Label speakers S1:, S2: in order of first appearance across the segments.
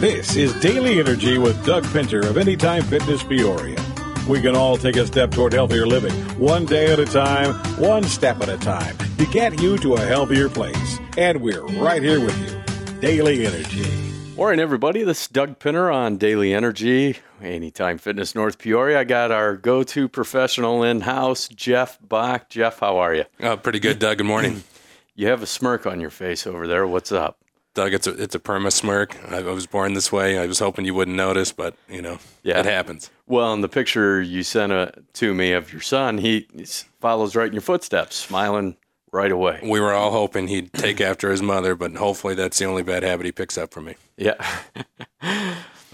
S1: This is Daily Energy with Doug Pinner of Anytime Fitness Peoria. We can all take a step toward healthier living, one day at a time, one step at a time, to get you to a healthier place. And we're right here with you. Daily Energy.
S2: Morning, everybody. This is Doug Pinner on Daily Energy, Anytime Fitness North Peoria. I got our go to professional in house, Jeff Bach. Jeff, how are you?
S3: Oh, pretty good, Doug. Good morning.
S2: You have a smirk on your face over there. What's up?
S3: Doug, it's a it's a perma smirk. I, was born this way. I was hoping you wouldn't notice, but you know,
S2: Yeah.
S3: it happens.
S2: Well, in the picture you sent uh, to me of your son, he follows right in your footsteps, smiling right away.
S3: We were all hoping he'd take after his mother, but hopefully that's the only bad habit he picks up from me.
S2: Yeah.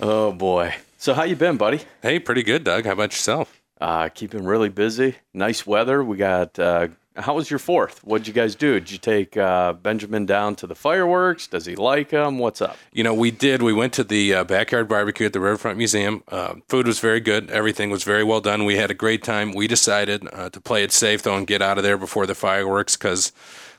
S2: oh boy. So how you been, buddy?
S3: Hey, pretty good, Doug. How about yourself?
S2: Uh, keeping really busy. Nice weather. We got. Uh, how was your fourth? What'd you guys do? Did you take uh, Benjamin down to the fireworks? Does he like them? What's up?
S3: You know, we did. We went to the uh, backyard barbecue at the Riverfront Museum. Uh, food was very good. Everything was very well done. We had a great time. We decided uh, to play it safe though and get out of there before the fireworks because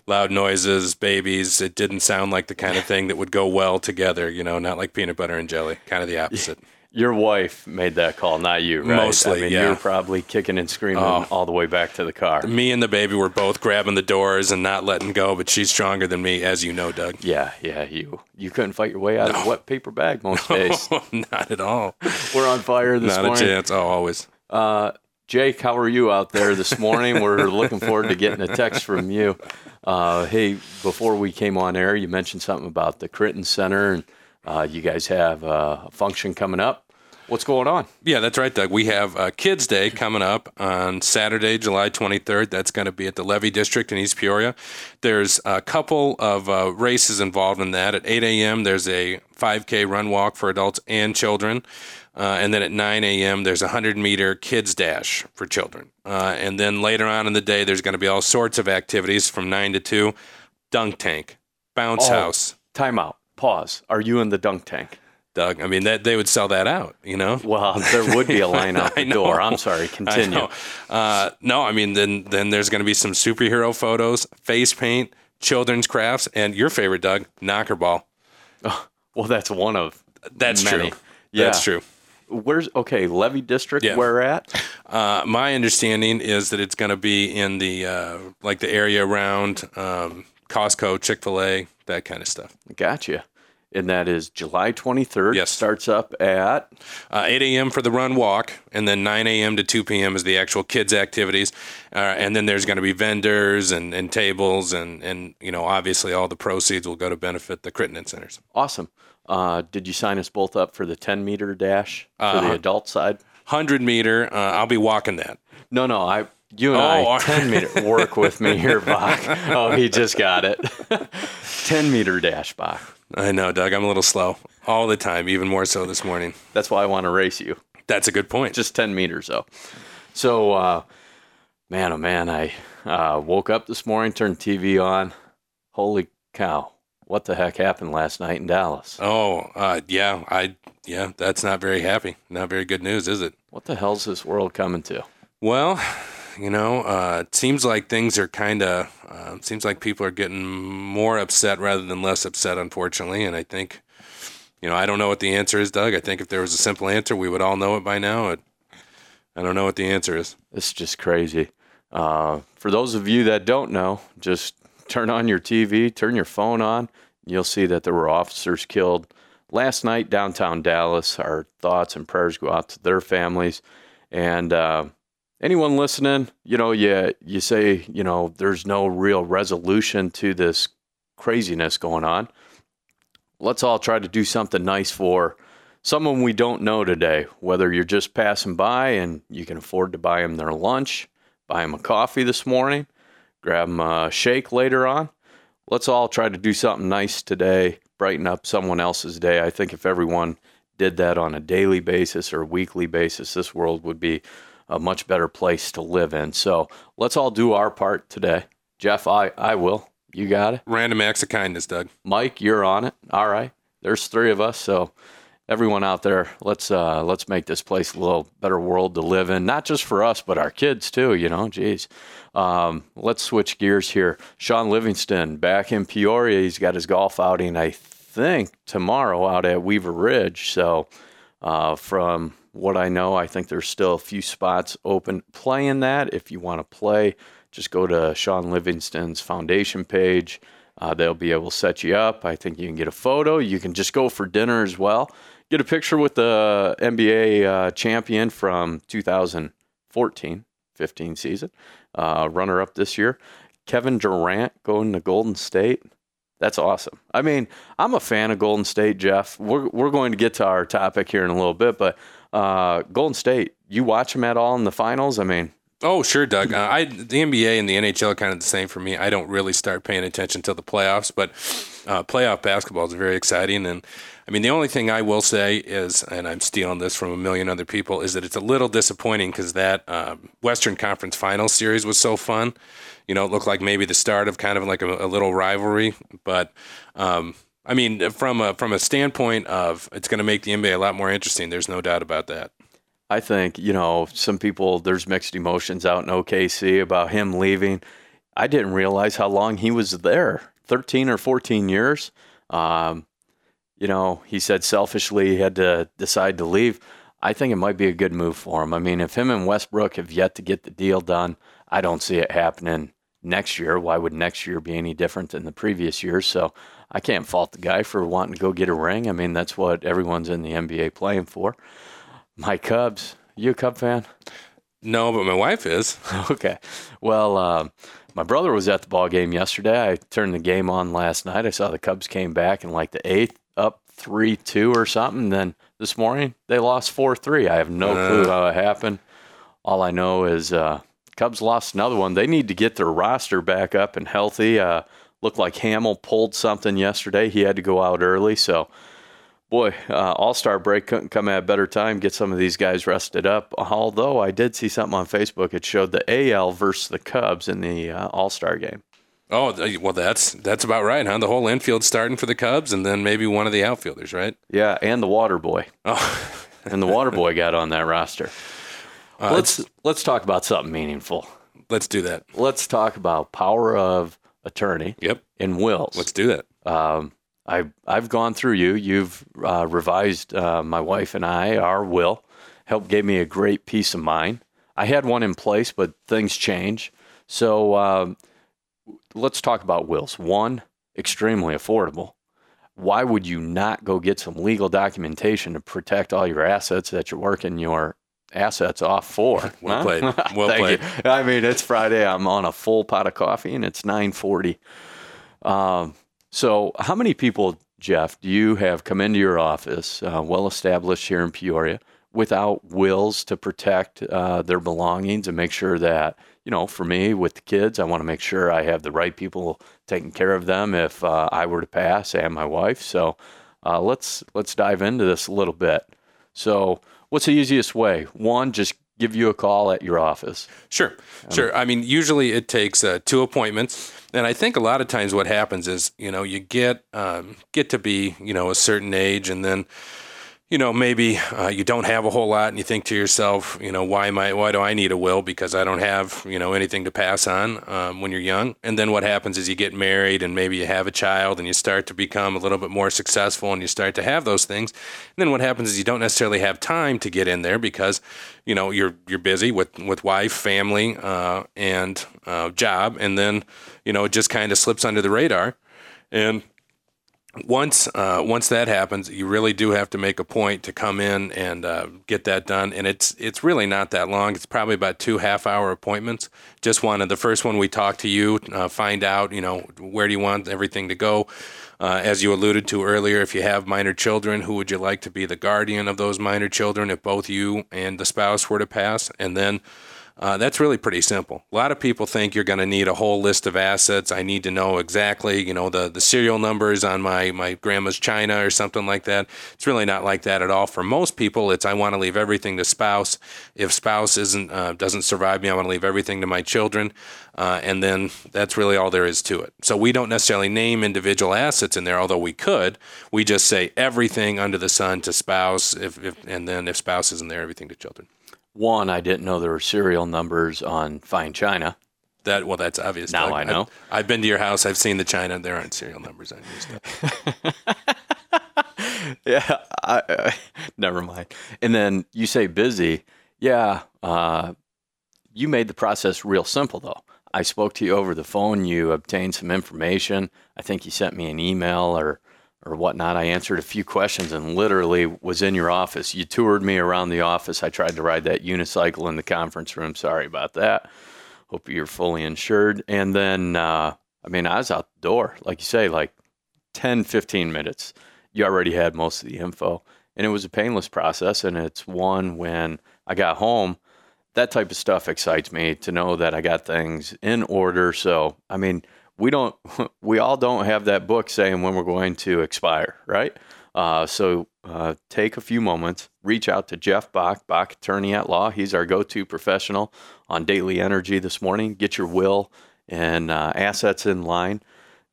S3: loud noises, babies. It didn't sound like the kind of thing that would go well together. You know, not like peanut butter and jelly. Kind of the opposite.
S2: Your wife made that call, not you, right?
S3: Mostly,
S2: I mean,
S3: yeah.
S2: You're probably kicking and screaming all the way back to the car.
S3: Me and the baby were both grabbing the doors and not letting go, but she's stronger than me, as you know, Doug.
S2: Yeah, yeah, you you couldn't fight your way out of a wet paper bag most days.
S3: not at all.
S2: We're on fire this
S3: Not a chance. Oh, always.
S2: Uh, Jake, how are you out there this morning? We're looking forward to getting a text from you. Uh, hey, before we came on air, you mentioned something about the Crittenton Center, and uh, you guys have uh, a function coming up. What's going on?
S3: Yeah, that's right, Doug. We have uh, Kids Day coming up on Saturday, July 23rd. That's going to be at the Levee District in East Peoria. There's a couple of uh, races involved in that. At 8 a.m., there's a 5K run walk for adults and children. Uh, and then at 9 a.m., there's a 100 meter kids dash for children. Uh, and then later on in the day, there's going to be all sorts of activities from 9 to 2 dunk tank, bounce
S2: Oh.
S3: house.
S2: Time out. Pause. Are you in the dunk tank?
S3: Doug, I mean, that they would sell that out, you know?
S2: Well, there would be a line out the
S3: I
S2: door. I'm sorry. Continue.
S3: know. Uh, no, I mean, then then there's going to be some superhero photos, face paint, children's crafts, and your favorite, Doug, knocker ball.
S2: Well, that's one of
S3: That's
S2: many.
S3: true.
S2: Yeah.
S3: That's true.
S2: Where's okay? Levee District.
S3: Yeah.
S2: Where at?
S3: Uh, my understanding is that it's going to be in the uh, like the area around um, Costco, Chick Fil A, that kind of stuff.
S2: Gotcha. And that is July 23rd.
S3: Yes.
S2: Starts up at
S3: Uh, 8 a.m. for the run walk, and then 9 a.m. to 2 p.m. is the actual kids' activities. Uh, and then there's going to be vendors and, and tables, and, and you know obviously all the proceeds will go to benefit the Crittenton centers.
S2: awesome. Uh, did you sign us both up for the 10 meter dash for the
S3: Uh-huh.
S2: adult side?
S3: 100 meter, uh, I'll be walking that.
S2: No, no. I you and
S3: Oh,
S2: I 10 meter work with me here, Bach. Oh, he just got it. 10 meter dash, Bach.
S3: I know, Doug. I'm a little slow all the time, even more so this morning.
S2: That's why I want to race you.
S3: That's a good point.
S2: Just 10 meters though. So, uh, man, oh man, I uh, woke up this morning, turned TV on. Holy cow! What the heck happened last night in Dallas?
S3: oh, uh, yeah, I yeah, that's not very happy. Not very good news, is it?
S2: What the hell's this world coming to?
S3: Well, you know, uh, it seems like things are kind of. Uh, seems like people are getting more upset rather than less upset, unfortunately. And I think, you know, I don't know what the answer is, Doug. I think if there was a simple answer, we would all know it by now. It, I don't know what the answer is.
S2: It's just crazy. Uh, for those of you that don't know, just turn on your TV, turn your phone on. You'll see that there were officers killed last night downtown Dallas. Our thoughts and prayers go out to their families. And uh, anyone listening, you know, you you say, you know, there's no real resolution to this craziness going on. Let's all try to do something nice for someone we don't know today, whether you're just passing by and you can afford to buy them their lunch, buy them a coffee this morning, grab them a shake later on. Let's all try to do something nice today, brighten up someone else's day. I think if everyone did that on a daily basis or weekly basis, this world would be a much better place to live in. So let's all do our part today. Jeff, I, I will. You got it.
S3: Random acts of kindness, Doug.
S2: Mike, you're on it. All right. There's three of us, so everyone out there, let's uh, let's make this place a little better world to live in. Not just for us, but our kids too. You know, geez. Um, let's switch gears here. Shaun Livingston back in Peoria. He's got his golf outing. I think, tomorrow out at Weaver Ridge. So, uh, from what I know, I think there's still a few spots open playing that. If you want to play, just go to Shaun Livingston's foundation page. Uh, they'll be able to set you up. I think you can get a photo. You can just go for dinner as well. Get a picture with the NBA uh, champion from 2014 15 season, uh, runner up this year. Kevin Durant going to Golden State. That's awesome. I mean, I'm a fan of Golden State, Jeff. We're, we're going to get to our topic here in a little bit, but uh, Golden State, you watch them at all in the finals? I mean,
S3: Oh, sure, Doug. Uh, I the NBA and the NHL are kind of the same for me. I don't really start paying attention until the playoffs, but uh, playoff basketball is very exciting. And I mean, the only thing I will say is, and I'm stealing this from a million other people, is that it's a little disappointing because that uh, Western Conference Finals series was so fun. You know, it looked like maybe the start of kind of like a, a little rivalry, but. Um, I mean, from a from a standpoint of it's going to make the NBA a lot more interesting. There's no doubt about that.
S2: I think, you know, some people, there's mixed emotions out in OKC about him leaving. I didn't realize how long he was there 13 or 14 years. Um, you know, he said selfishly he had to decide to leave. I think it might be a good move for him. I mean, if him and Westbrook have yet to get the deal done, I don't see it happening next year. Why would next year be any different than the previous year? So I can't fault the guy for wanting to go get a ring. I mean, that's what everyone's in the NBA playing for. My Cubs. You a Cub fan?
S3: No, but my wife is.
S2: okay. Well, uh, my brother was at the ball game yesterday. I turned the game on last night. I saw the Cubs came back in like the eighth, up three two or something. Then this morning they lost four three. I have no uh. clue how it happened. All I know is uh, Cubs lost another one. They need to get their roster back up and healthy. Uh, looked like Hammel pulled something yesterday. He had to go out early, so boy, uh, All Star break couldn't come at a better time. Get some of these guys rested up. Although I did see something on Facebook, it showed the AL versus the Cubs in the uh, All Star game.
S3: Oh well, that's that's about right, huh? The whole infield starting for the Cubs, and then maybe one of the outfielders, right?
S2: Yeah, and the Water Boy. Oh, and the Water Boy got on that roster. Uh, let's let's talk about something meaningful.
S3: Let's do that.
S2: Let's talk about power of attorney.
S3: Yep.
S2: In wills.
S3: Let's do that. Um,
S2: I've I've gone through you. You've uh, revised uh, my wife and I our will. Helped gave me a great peace of mind. I had one in place, but things change. So um, let's talk about wills. One, extremely affordable. Why would you not go get some legal documentation to protect all your assets that you're working your assets off for?
S3: well played. Well played.
S2: You. I mean, it's Friday. I'm on a full pot of coffee, and it's 9:40. Um, so, how many people, Jeff, do you have come into your office, uh, well established here in Peoria, without wills to protect uh, their belongings and make sure that, you know, for me with the kids, I want to make sure I have the right people taking care of them if uh, I were to pass and my wife. So, uh, let's let's dive into this a little bit. So, what's the easiest way? One, just give you a call at your office.
S3: Sure, um, sure. I mean, usually it takes uh, two appointments and I think a lot of times what happens is, you know, you get um, get to be, you know, a certain age, and then, you know, maybe uh, you don't have a whole lot, and you think to yourself, you know, why am I, why do I need a will? Because I don't have, you know, anything to pass on um, when you're young. And then what happens is you get married, and maybe you have a child, and you start to become a little bit more successful, and you start to have those things. And then what happens is you don't necessarily have time to get in there because, you know, you're you're busy with with wife, family, uh, and uh, job, and then you know, it just kind of slips under the radar. And once uh, once that happens, you really do have to make a point to come in and uh, get that done. And it's it's really not that long. It's probably about two half hour appointments. Just wanted the first one we talk to you, uh, find out you know where do you want everything to go. Uh, as you alluded to earlier, if you have minor children, who would you like to be the guardian of those minor children if both you and the spouse were to pass? And then uh, that's really pretty simple. A lot of people think you're going to need a whole list of assets. I need to know exactly, you know, the, the serial numbers on my, my grandma's china or something like that. It's really not like that at all. For most people, it's I want to leave everything to spouse. If spouse isn't uh, doesn't survive me, I want to leave everything to my children. Uh, and then that's really all there is to it. So we don't necessarily name individual assets in there, although we could. We just say everything under the sun to spouse, if, if and then if spouse isn't there, everything to children.
S2: One, I didn't know there were serial numbers on fine china.
S3: That well, that's obvious.
S2: Now Doug. I know.
S3: I've, I've, been to your house. I've seen the china. There aren't serial numbers on your stuff.
S2: yeah, I, uh, never mind. And then you say busy. Yeah, uh, you made the process real simple though. I spoke to you over the phone. You obtained some information. I think you sent me an email or or whatnot. I answered a few questions and literally was in your office. You toured me around the office. I tried to ride that unicycle in the conference room. Sorry about that. Hope you're fully insured. And then, uh, I mean, I was out the door, like you say, like 10, 15 minutes. You already had most of the info. And it was a painless process. And it's one when I got home, that type of stuff excites me to know that I got things in order. So, I mean, we don't, we all don't have that book saying when we're going to expire, right? Uh, so uh, take a few moments, reach out to Jeff Bach, Bach Attorney at Law. He's our go to professional on daily energy this morning. Get your will and uh, assets in line.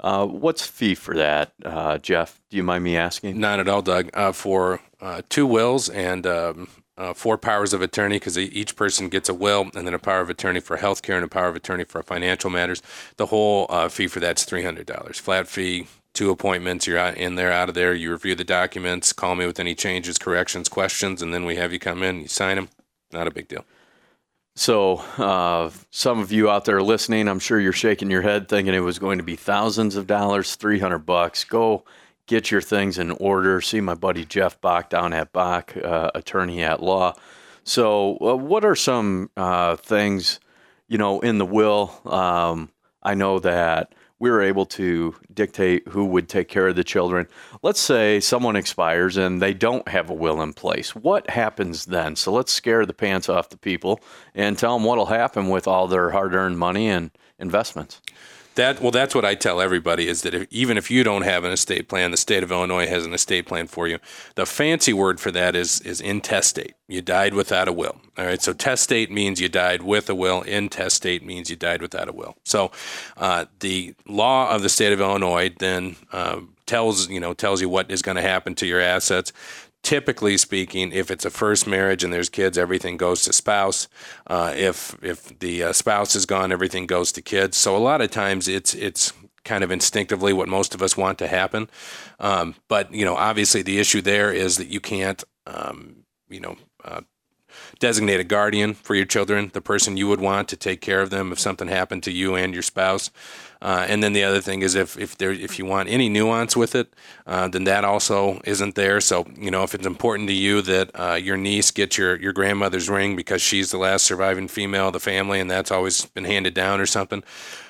S2: Uh, what's fee for that, uh, Jeff? Do you mind me asking?
S3: Not at all, Doug. Uh, for two wills and um, uh, four powers of attorney because each person gets a will and then a power of attorney for healthcare and a power of attorney for financial matters. The whole uh, fee for that's three hundred dollars, flat fee. Two appointments. You're in there, out of there. You review the documents. Call me with any changes, corrections, questions, and then we have you come in. You sign them. Not a big deal.
S2: So, uh, some of you out there listening, I'm sure you're shaking your head thinking it was going to be thousands of dollars, 300 bucks. Go get your things in order. See my buddy Jeff Bach down at Bach, uh, attorney at law. So, uh, what are some uh, things, you know, in the will? Um, I know that we were able to dictate who would take care of the children. Let's say someone expires and they don't have a will in place. What happens then? So let's scare the pants off the people and tell them what'll happen with all their hard-earned money and investments.
S3: That well, that's what I tell everybody is that if, even if you don't have an estate plan, the state of Illinois has an estate plan for you. The fancy word for that is is intestate. You died without a will. All right, so testate means you died with a will. Intestate means you died without a will. So, uh, the law of the state of Illinois then uh, tells you know tells you what is going to happen to your assets typically speaking, if it's a first marriage and there's kids, everything goes to spouse. Uh, if if the uh, spouse is gone, everything goes to kids. So a lot of times it's it's kind of instinctively what most of us want to happen. Um, but you know, obviously the issue there is that you can't um, you know. Uh, designate a guardian for your children, the person you would want to take care of them if something happened to you and your spouse. Uh, and then the other thing is if if there if you want any nuance with it, uh, then that also isn't there. So you know if it's important to you that uh, your niece gets your your grandmother's ring because she's the last surviving female of the family and that's always been handed down or something,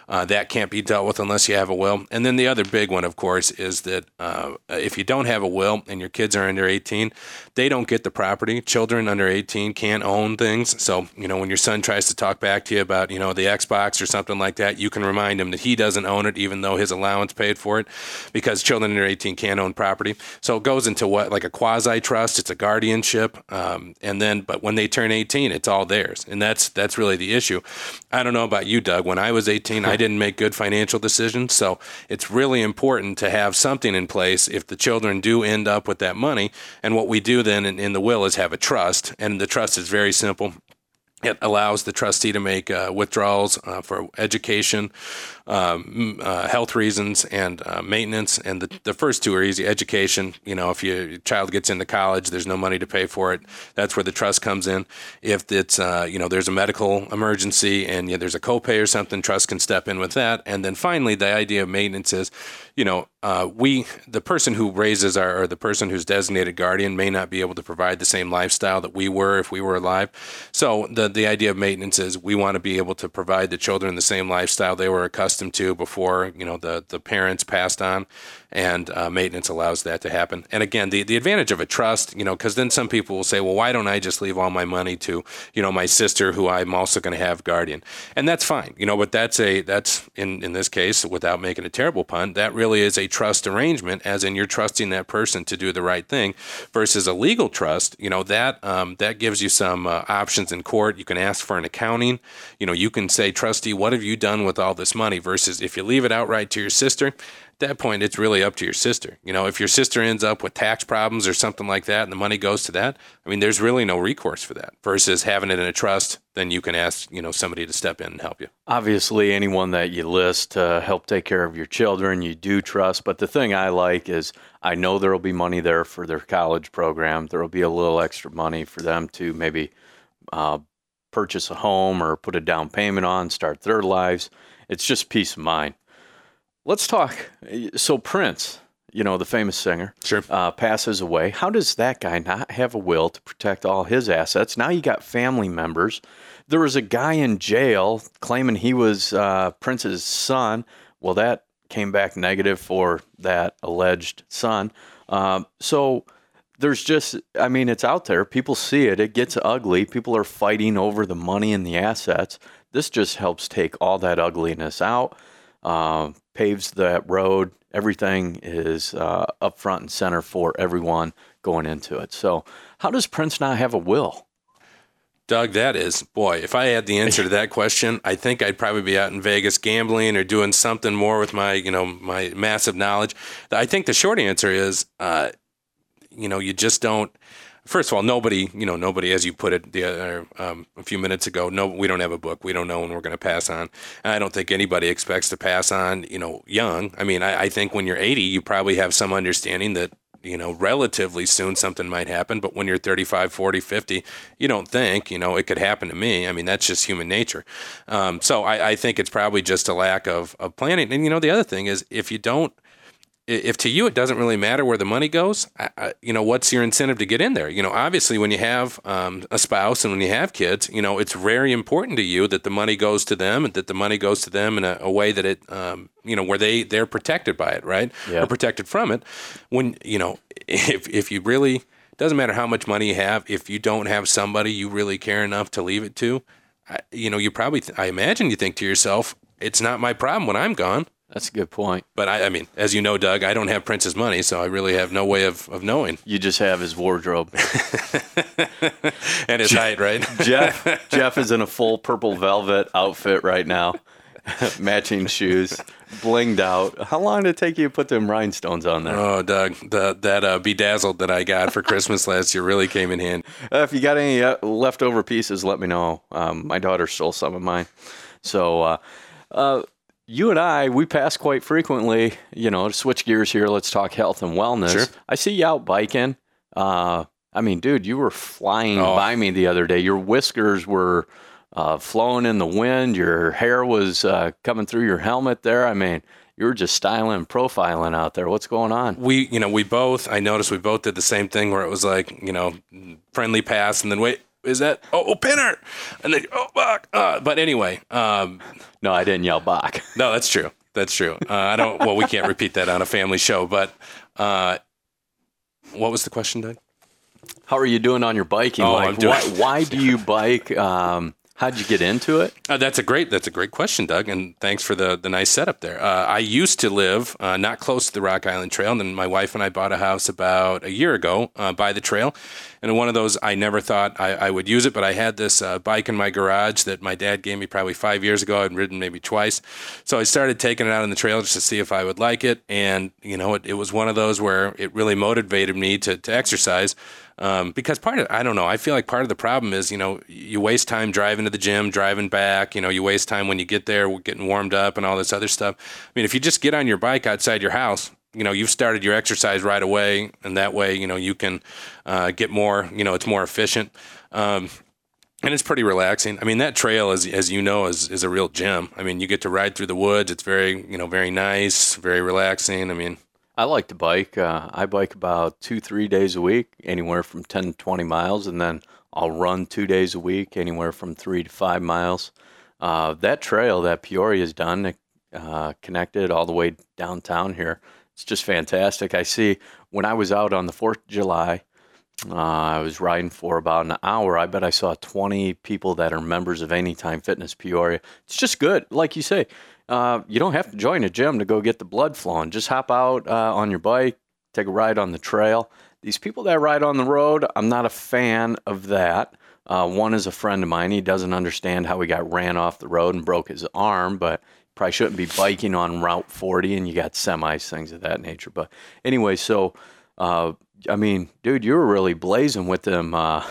S3: uh, that can't be dealt with unless you have a will. And then the other big one, of course, is that uh, if you don't have a will and your kids are under 18, they don't get the property. Children under 18 can't own things. So, you know, when your son tries to talk back to you about, you know, the Xbox or something like that, you can remind him that he doesn't own it, even though his allowance paid for it, because children under 18 can't own property. So it goes into what, like a quasi trust, it's a guardianship. Um, and then, but when they turn 18, it's all theirs. And that's, that's really the issue. I don't know about you, Doug. When I was 18, I didn't make good financial decisions. So it's really important to have something in place if the children do end up with that money. And what we do then in, in the will is have a trust. And the trust is very simple. It allows the trustee to make uh, withdrawals uh, for education, um, uh, health reasons, and uh, maintenance. And the, the first two are easy. Education, you know, if your child gets into college, there's no money to pay for it. That's where the trust comes in. If it's, uh, you know, there's a medical emergency and there's a copay or something, trust can step in with that. And then finally, the idea of maintenance is, you know, uh, we, the person who raises our, or the person who's designated guardian may not be able to provide the same lifestyle that we were if we were alive. So the, the idea of maintenance is we want to be able to provide the children the same lifestyle they were accustomed to before, you know, the, the parents passed on and uh, maintenance allows that to happen. And again, the, the advantage of a trust, you know, because then some people will say, well, why don't I just leave all my money to, you know, my sister who I'm also going to have guardian, and that's fine, you know, but that's a that's in in this case, without making a terrible pun, that really is a trust arrangement, as in you're trusting that person to do the right thing, versus a legal trust, you know, that um, that gives you some uh, options in court. You can ask for an accounting, you know, you can say, trustee, what have you done with all this money? Versus if you leave it outright to your sister, At that point, it's really up to your sister. You know, if your sister ends up with tax problems or something like that, and the money goes to that, I mean, there's really no recourse for that. Versus having it in a trust, then you can ask you know somebody to step in and help you.
S2: Obviously, anyone that you list to help take care of your children, you do trust. But the thing I like is I know there will be money there for their college program. There will be a little extra money for them to maybe uh, purchase a home or put a down payment on, start their lives. It's just peace of mind. Let's talk. So, Prince, you know, the famous singer,
S3: Sure.
S2: uh, passes away. How does that guy not have a will to protect all his assets? Now you got family members. There was a guy in jail claiming he was uh, Prince's son. Well, that came back negative for that alleged son. Um, so there's just, I mean, it's out there. People see it. It gets ugly. People are fighting over the money and the assets. This just helps take all that ugliness out, uh, paves that road. Everything is uh, up front and center for everyone going into it. So, how does Prince not have a will?
S3: Doug, that is, boy, if I had the answer to that question, I think I'd probably be out in Vegas gambling or doing something more with my, you know, my massive knowledge. I think the short answer is, uh, you know, you just don't. First of all, nobody, you know, nobody, as you put it the other, um, a few minutes ago, no, we don't have a book. We don't know when we're going to pass on. And I don't think anybody expects to pass on, you know, young. I mean, I, I think when you're 80, you probably have some understanding that you know, relatively soon something might happen. But when you're 35, 40, 50, you don't think, you know, it could happen to me. I mean, that's just human nature. Um, so I, I, think it's probably just a lack of, of planning. And, you know, the other thing is if you don't, if to you it doesn't really matter where the money goes, I, I, you know, what's your incentive to get in there? You know, obviously when you have um, a spouse and when you have kids, you know, it's very important to you that the money goes to them and that the money goes to them in a, a way that it, um, you know, where they they're protected by it, right?
S2: Yeah.
S3: Or protected from it. When you know, if if you really doesn't matter how much money you have, if you don't have somebody you really care enough to leave it to, I, you know, you probably, th- I imagine you think to yourself, it's not my problem when I'm gone.
S2: That's a good point.
S3: But I, I mean, as you know, Doug, I don't have Prince's money, so I really have no way of, of knowing.
S2: You just have his wardrobe.
S3: and his height, right?
S2: Jeff Jeff is in a full purple velvet outfit right now, matching shoes, blinged out. How long did it take you to put them rhinestones on there?
S3: Oh, Doug, the, that uh, bedazzled that I got for Christmas last year really came in handy.
S2: Uh, if you got any uh, leftover pieces, let me know. Um, my daughter stole some of mine. So, uh, uh, you and I, we pass quite frequently. You know, to switch gears here, let's talk health and wellness.
S3: Sure.
S2: I see you out biking. Uh, I mean, dude, you were flying
S3: Oh.
S2: by me the other day. Your whiskers were uh, flowing in the wind. Your hair was uh, coming through your helmet there. I mean, you were just styling and profiling out there. What's going on?
S3: We, you know, we both, I noticed we both did the same thing where it was like, you know, friendly pass and then wait, is that, oh, oh pinner. And then, oh, fuck. Uh, but anyway, um,
S2: No, I didn't yell back.
S3: No, that's true. That's true. Uh, I don't. Well, we can't repeat that on a family show. But uh, what was the question, Doug?
S2: How are you doing on your biking?
S3: Oh,
S2: like,
S3: doing-
S2: why, why do you bike? Um, how'd you get into it?
S3: Uh, that's a great. That's a great question, Doug. And thanks for the the nice setup there. Uh, I used to live uh, not close to the Rock Island Trail, and then my wife and I bought a house about a year ago uh, by the trail. And one of those, I never thought I, I would use it, but I had this uh, bike in my garage that my dad gave me probably five years ago. I'd ridden maybe twice, so I started taking it out on the trail just to see if I would like it. And you know, it, it was one of those where it really motivated me to to exercise. Um, because part of I don't know I feel like part of the problem is you know you waste time driving to the gym driving back you know you waste time when you get there getting warmed up and all this other stuff I mean if you just get on your bike outside your house you know you've started your exercise right away and that way you know you can uh, get more you know it's more efficient um, and it's pretty relaxing. I mean, that trail, as as you know, is is a real gem. I mean, you get to ride through the woods. It's very you know very nice, very relaxing. I mean,
S2: I like to bike. Uh, I bike about two, three days a week, anywhere from 10 to 20 miles, and then I'll run two days a week, anywhere from three to five miles. Uh, that trail that Peoria's done, uh, connected all the way downtown here, it's just fantastic. I see when I was out on the 4th of July, uh, I was riding for about an hour. I bet I saw 20 people that are members of Anytime Fitness Peoria. It's just good. Like you say, uh, you don't have to join a gym to go get the blood flowing. Just hop out uh, on your bike, take a ride on the trail. These people that ride on the road, I'm not a fan of that. Uh, one is a friend of mine. He doesn't understand how he got ran off the road and broke his arm, but probably shouldn't be biking on Route 40, and you got semis, things of that nature. But anyway, so uh, I mean, dude, you were really blazing with them. Uh,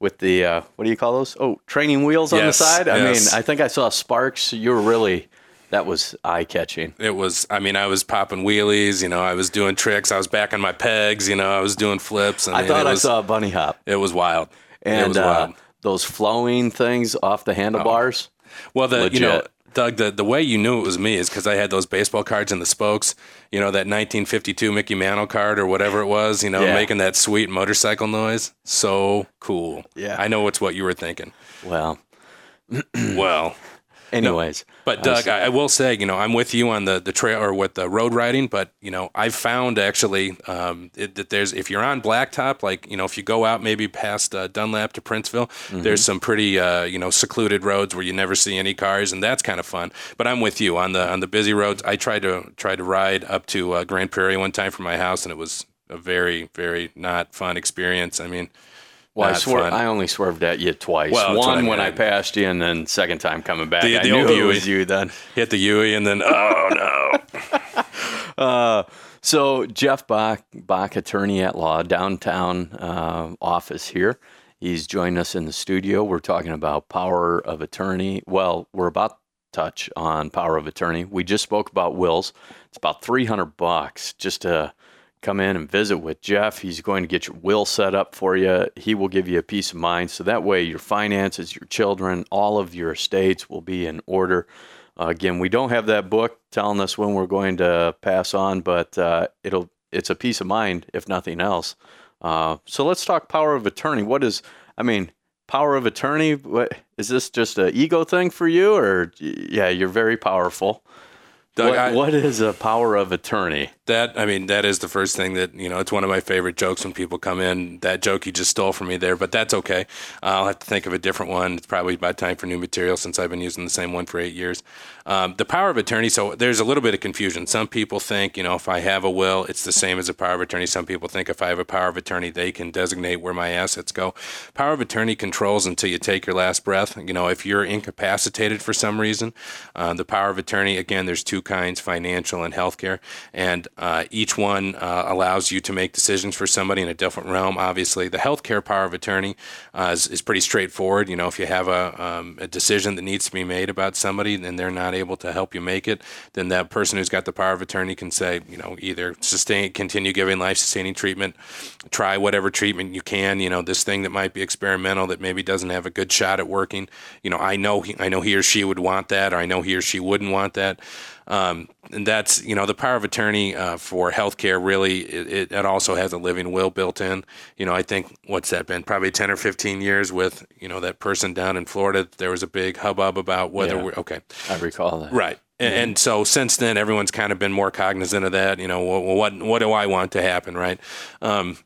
S2: with the uh, what do you call those? Oh, training wheels on
S3: Yes,
S2: the side. I
S3: yes.
S2: mean, I think I saw sparks. You were really that was eye catching.
S3: It was, I mean, I was popping wheelies, you know, I was doing tricks, I was backing my pegs, you know, I was doing flips. I, mean,
S2: thought I
S3: was,
S2: saw a bunny hop
S3: It was wild.
S2: and
S3: was
S2: uh,
S3: wild.
S2: those flowing things off the handlebars.
S3: Well, the you know, Doug, the, the way you knew it was me is because I had those baseball cards in the spokes. You know that 1952 Mickey Mantle card or whatever it was. You know,
S2: Yeah.
S3: making that sweet motorcycle noise. So cool.
S2: Yeah.
S3: I know it's what you were thinking.
S2: Well,
S3: well,
S2: anyways,
S3: but Doug, I, I will say, you know, I'm with you on the the trail or with the road riding, but you know, I've found actually um, it, that there's if you're on blacktop, like you know, if you go out maybe past uh, Dunlap to Princeville, there's some pretty uh, you know secluded roads where you never see any cars, and that's kind of fun. But I'm with you on the on the busy roads. I tried to try to ride up to uh, Grand Prairie one time from my house, and it was a very very not fun experience. I mean.
S2: Well, I
S3: not.
S2: I only swerved at you twice.
S3: Well,
S2: One
S3: I
S2: when I passed you, and then second time coming back.
S3: The-
S2: I
S3: the
S2: knew it was you then.
S3: hit the Yui and then oh no
S2: So Jeff Bach, Bach, attorney at law, downtown uh, office here. He's joined us in the studio. We're talking about power of attorney. Well, we're about to touch on power of attorney. We just spoke about wills. It's about three hundred bucks just to come in and visit with Jeff. He's going to get your will set up for you. He will give you a peace of mind, so that way your finances, your children, all of your estates will be in order. Uh, again, we don't have that book telling us when we're going to pass on, but uh, it'll it's a peace of mind if nothing else. Uh, so let's talk power of attorney. What is I mean, power of attorney? What is this just an ego thing for you, or yeah, you're very powerful?
S3: Doug,
S2: What,
S3: I-
S2: what is a power of attorney?
S3: That I mean, that is the first thing that you know. It's one of my favorite jokes when people come in. That joke you just stole from me there, but that's okay. I'll have to think of a different one. It's probably about time for new material since I've been using the same one for eight years. Um, the power of attorney. So there's a little bit of confusion. Some people think you know if I have a will, it's the same as a power of attorney. Some people think if I have a power of attorney, they can designate where my assets go. Power of attorney controls until you take your last breath. You know, if you're incapacitated for some reason, uh, the power of attorney. Again, there's two kinds: financial and healthcare, and uh, each one uh, allows you to make decisions for somebody in a different realm. Obviously, the healthcare power of attorney uh, is, is pretty straightforward. You know, if you have a, um, a decision that needs to be made about somebody and they're not able to help you make it, then that person who's got the power of attorney can say, you know, either sustain, continue giving life-sustaining treatment, try whatever treatment you can. You know, this thing that might be experimental that maybe doesn't have a good shot at working. You know, I know he, I know he or she would want that, or I know he or she wouldn't want that. Um, and that's you know the power of attorney uh, for healthcare. Really, it, it, also has a living will built in. You know, I think what's that been? Probably ten or fifteen years with you know that person down in Florida. There was a big hubbub about whether
S2: Yeah.
S3: we're okay.
S2: I recall that.
S3: Right. And, and so since then, everyone's kind of been more cognizant of that. You know, well, what what do I want to happen, right? Um,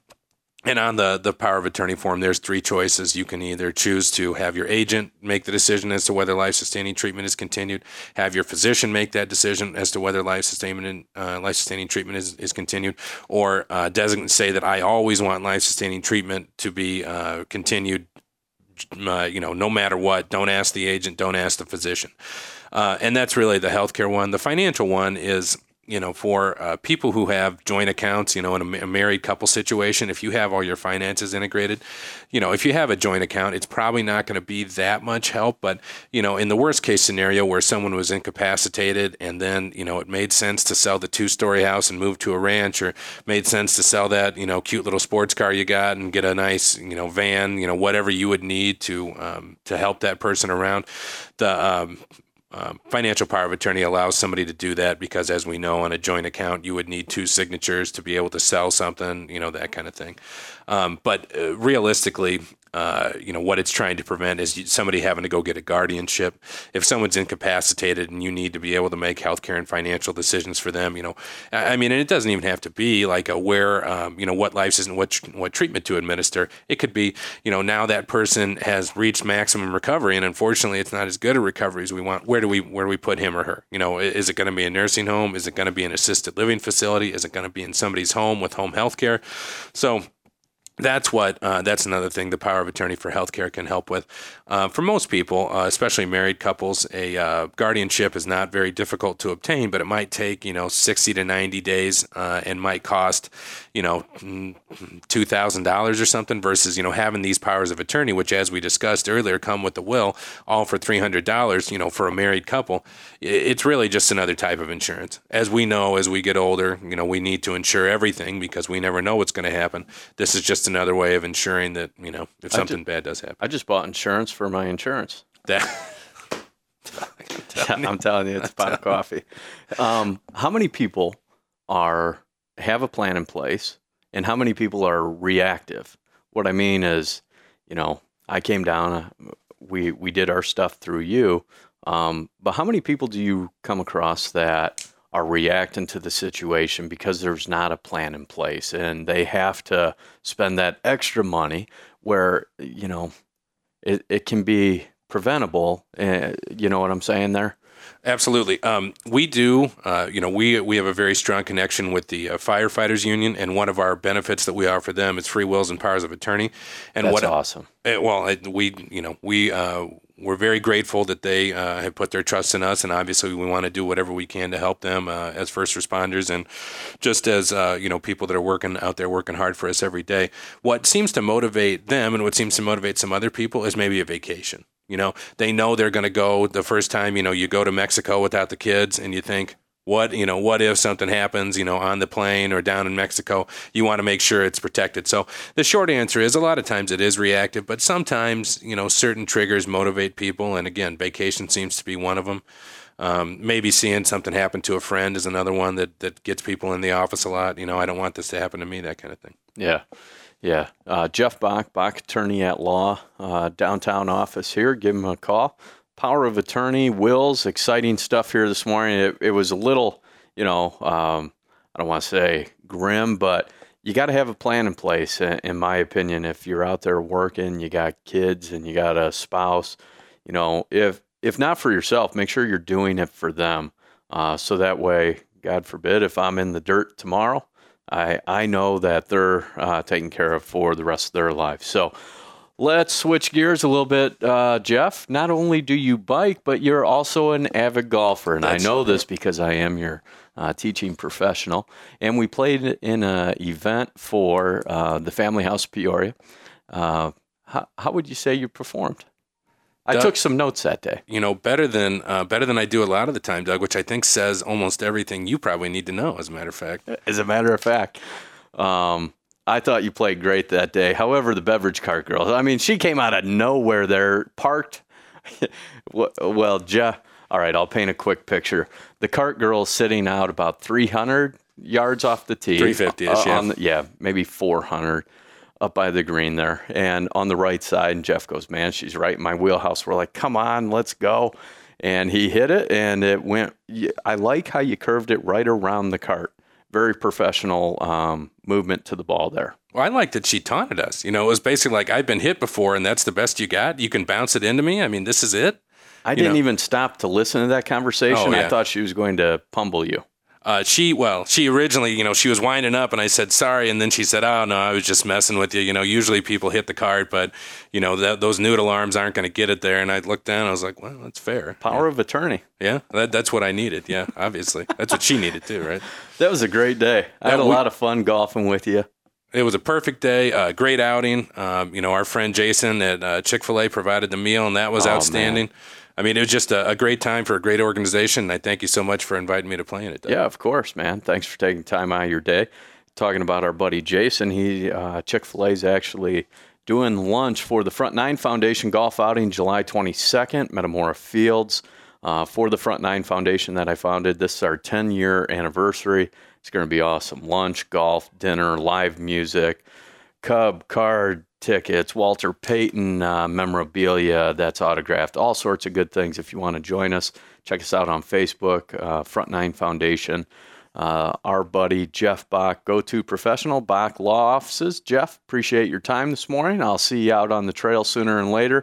S3: and on the the power of attorney form, there's three choices. You can either choose to have your agent make the decision as to whether life sustaining treatment is continued, have your physician make that decision as to whether life sustaining uh, life sustaining treatment is, is continued, or uh, designate say that I always want life sustaining treatment to be uh, continued uh, you know, no matter what, don't ask the agent, don't ask the physician. Uh, and that's really the healthcare one. The financial one is, you know, for uh, people who have joint accounts, you know, in a, a married couple situation, if you have all your finances integrated, you know, if you have a joint account, it's probably not going to be that much help. But, you know, in the worst case scenario where someone was incapacitated and then, you know, it made sense to sell the two story house and move to a ranch or made sense to sell that, you know, cute little sports car you got and get a nice, you know, van, you know, whatever you would need to, um, to help that person around. The, um, um, financial power of attorney allows somebody to do that because, as we know, on a joint account, you would need two signatures to be able to sell something, you know, that kind of thing. Um, but uh, realistically, uh, you know, what it's trying to prevent is somebody having to go get a guardianship. If someone's incapacitated and you need to be able to make healthcare and financial decisions for them, you know, I mean, and it doesn't even have to be like a where, um, you know, what life isn't what what treatment to administer. It could be, you know, now that person has reached maximum recovery, and unfortunately, it's not as good a recovery as we want. Where do we where do we put him or her? You know, is it going to be a nursing home? Is it going to be an assisted living facility? Is it going to be in somebody's home with home health care? So that's what uh, that's another thing the power of attorney for healthcare can help with. Uh, for most people, uh, especially married couples, a uh, guardianship is not very difficult to obtain, but it might take you know sixty to ninety days uh, and might cost you know mm, two thousand dollars or something. Versus you know having these powers of attorney, which as we discussed earlier, come with the will, all for three hundred dollars. You know, for a married couple, it's really just another type of insurance. As we know, as we get older, you know, we need to insure everything because we never know what's going to happen. This is just another way of ensuring that you know if something bad does happen.
S2: I just bought insurance for my insurance.
S3: That
S2: I'm telling you, I'm telling you it's a pot of coffee. Um, how many people are have a plan in place, and how many people are reactive? What I mean is, you know, I came down, uh, we we did our stuff through you, um, but how many people do you come across that? Are reacting to the situation because there's not a plan in place and they have to spend that extra money where you know it, it can be preventable uh, you know what i'm saying there
S3: Absolutely. Um, we do. Uh, you know, we we have a very strong connection with the uh, firefighters union, and one of our benefits that we offer them is free wills and powers of attorney. And
S2: That's
S3: what
S2: awesome.
S3: Uh, well, we you know we uh, we're very grateful that they uh, have put their trust in us, and obviously we want to do whatever we can to help them uh, as first responders and just as uh, you know people that are working out there working hard for us every day. What seems to motivate them and what seems to motivate some other people is maybe a vacation. You know, they know they're going to go the first time. You know, you go to Mexico without the kids, and you think, what you know what if something happens you know on the plane or down in mexico you want to make sure it's protected. So the short answer is a lot of times it is reactive but sometimes you know certain triggers motivate people and again vacation seems to be one of them um, maybe seeing something happen to a friend is another one that that gets people in the office a lot you know i don't want this to happen to me that kind of thing.
S2: Yeah. Yeah. Uh, jeff bach bach attorney at law uh, downtown office here. Give him a call power of attorney, wills, exciting stuff here this morning. It, it was a little, you know, um, I don't want to say grim, but you got to have a plan in place, in my opinion. If you're out there working, you got kids and you got a spouse, you know, if if not for yourself, make sure you're doing it for them. Uh, so that way, God forbid, if I'm in the dirt tomorrow, I I know that they're uh, taken care of for the rest of their life. So Let's switch gears a little bit, uh, Jeff. Not only do you bike, but you're also an avid golfer, and That's I know this because I am your uh, teaching professional. And we played in an event for uh, the Family House Peoria. Uh, how, how would you say you performed? I Doug, took some notes that day.
S3: You know, better than uh, better than I do a lot of the time, Doug. Which I think says almost everything you probably need to know. As a matter of fact.
S2: As a matter of fact, um, I thought you played great that day. However, the beverage cart girl, I mean, she came out of nowhere there, parked. well, Jeff, all right, I'll paint a quick picture. The cart girl sitting out about 300 yards off the tee.
S3: 350 ish, uh, yeah.
S2: The, yeah, maybe 400 up by the green there. And on the right side, and Jeff goes, Man, she's right in my wheelhouse. We're like, Come on, let's go. And he hit it, and it went. I like how you curved it right around the cart very professional um, movement to the ball there.
S3: Well, I like that she taunted us. You know, it was basically like I've been hit before, and that's the best you got. You can bounce it into me. I mean, this is it.
S2: I you didn't know. even stop to listen to that conversation. Oh, yeah. I thought she was going to pummel you.
S3: Uh, she well, she originally, you know, she was winding up, and I said sorry, and then she said, "Oh no, I was just messing with you." You know, usually people hit the cart, but you know, those noodle arms aren't going to get it there. And I looked down, I was like, "Well, that's fair."
S2: Power
S3: yeah.
S2: of attorney.
S3: Yeah, that, that's what I needed. Yeah, obviously, that's what she needed too, right?
S2: That was a great day. I had a we, lot of fun golfing with you.
S3: It was a perfect day, uh, great outing. Um, you know, our friend Jason at uh, Chick Fil A provided the meal, and that was oh, outstanding. Man. I mean, it was just a, a, great time for a great organization. And I thank you so much for inviting me to play in it.
S2: Doug. Yeah, of course, man. Thanks for taking time out of your day. Talking about our buddy Jason, he uh, Chick Fil A is actually doing lunch for the Front Nine Foundation golf outing July 22nd, Metamora Fields. Uh, for the Front Nine Foundation that I founded, this is our 10 year anniversary. It's going to be awesome. Lunch, golf, dinner, live music, Cub card tickets, Walter Payton uh, memorabilia that's autographed, all sorts of good things. If you want to join us, check us out on Facebook, uh, Front Nine Foundation. Uh, our buddy Jeff Bach, go to professional Bach Law Offices. Jeff, appreciate your time this morning. I'll see you out on the trail sooner and later.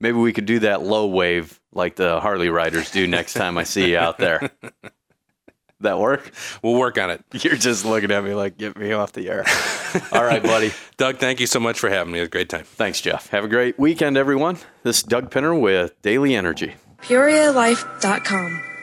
S2: Maybe we could do that low wave like the Harley riders do next time I see you out there. That work?
S3: We'll work on it.
S2: You're just looking at me like, get me off the air. All right, buddy.
S3: Doug, thank you so much for having me. It was a great time.
S2: Thanks, Jeff. Have a great weekend, everyone. This is Doug Pinner with Daily Energy.
S4: PeoriaLife.com.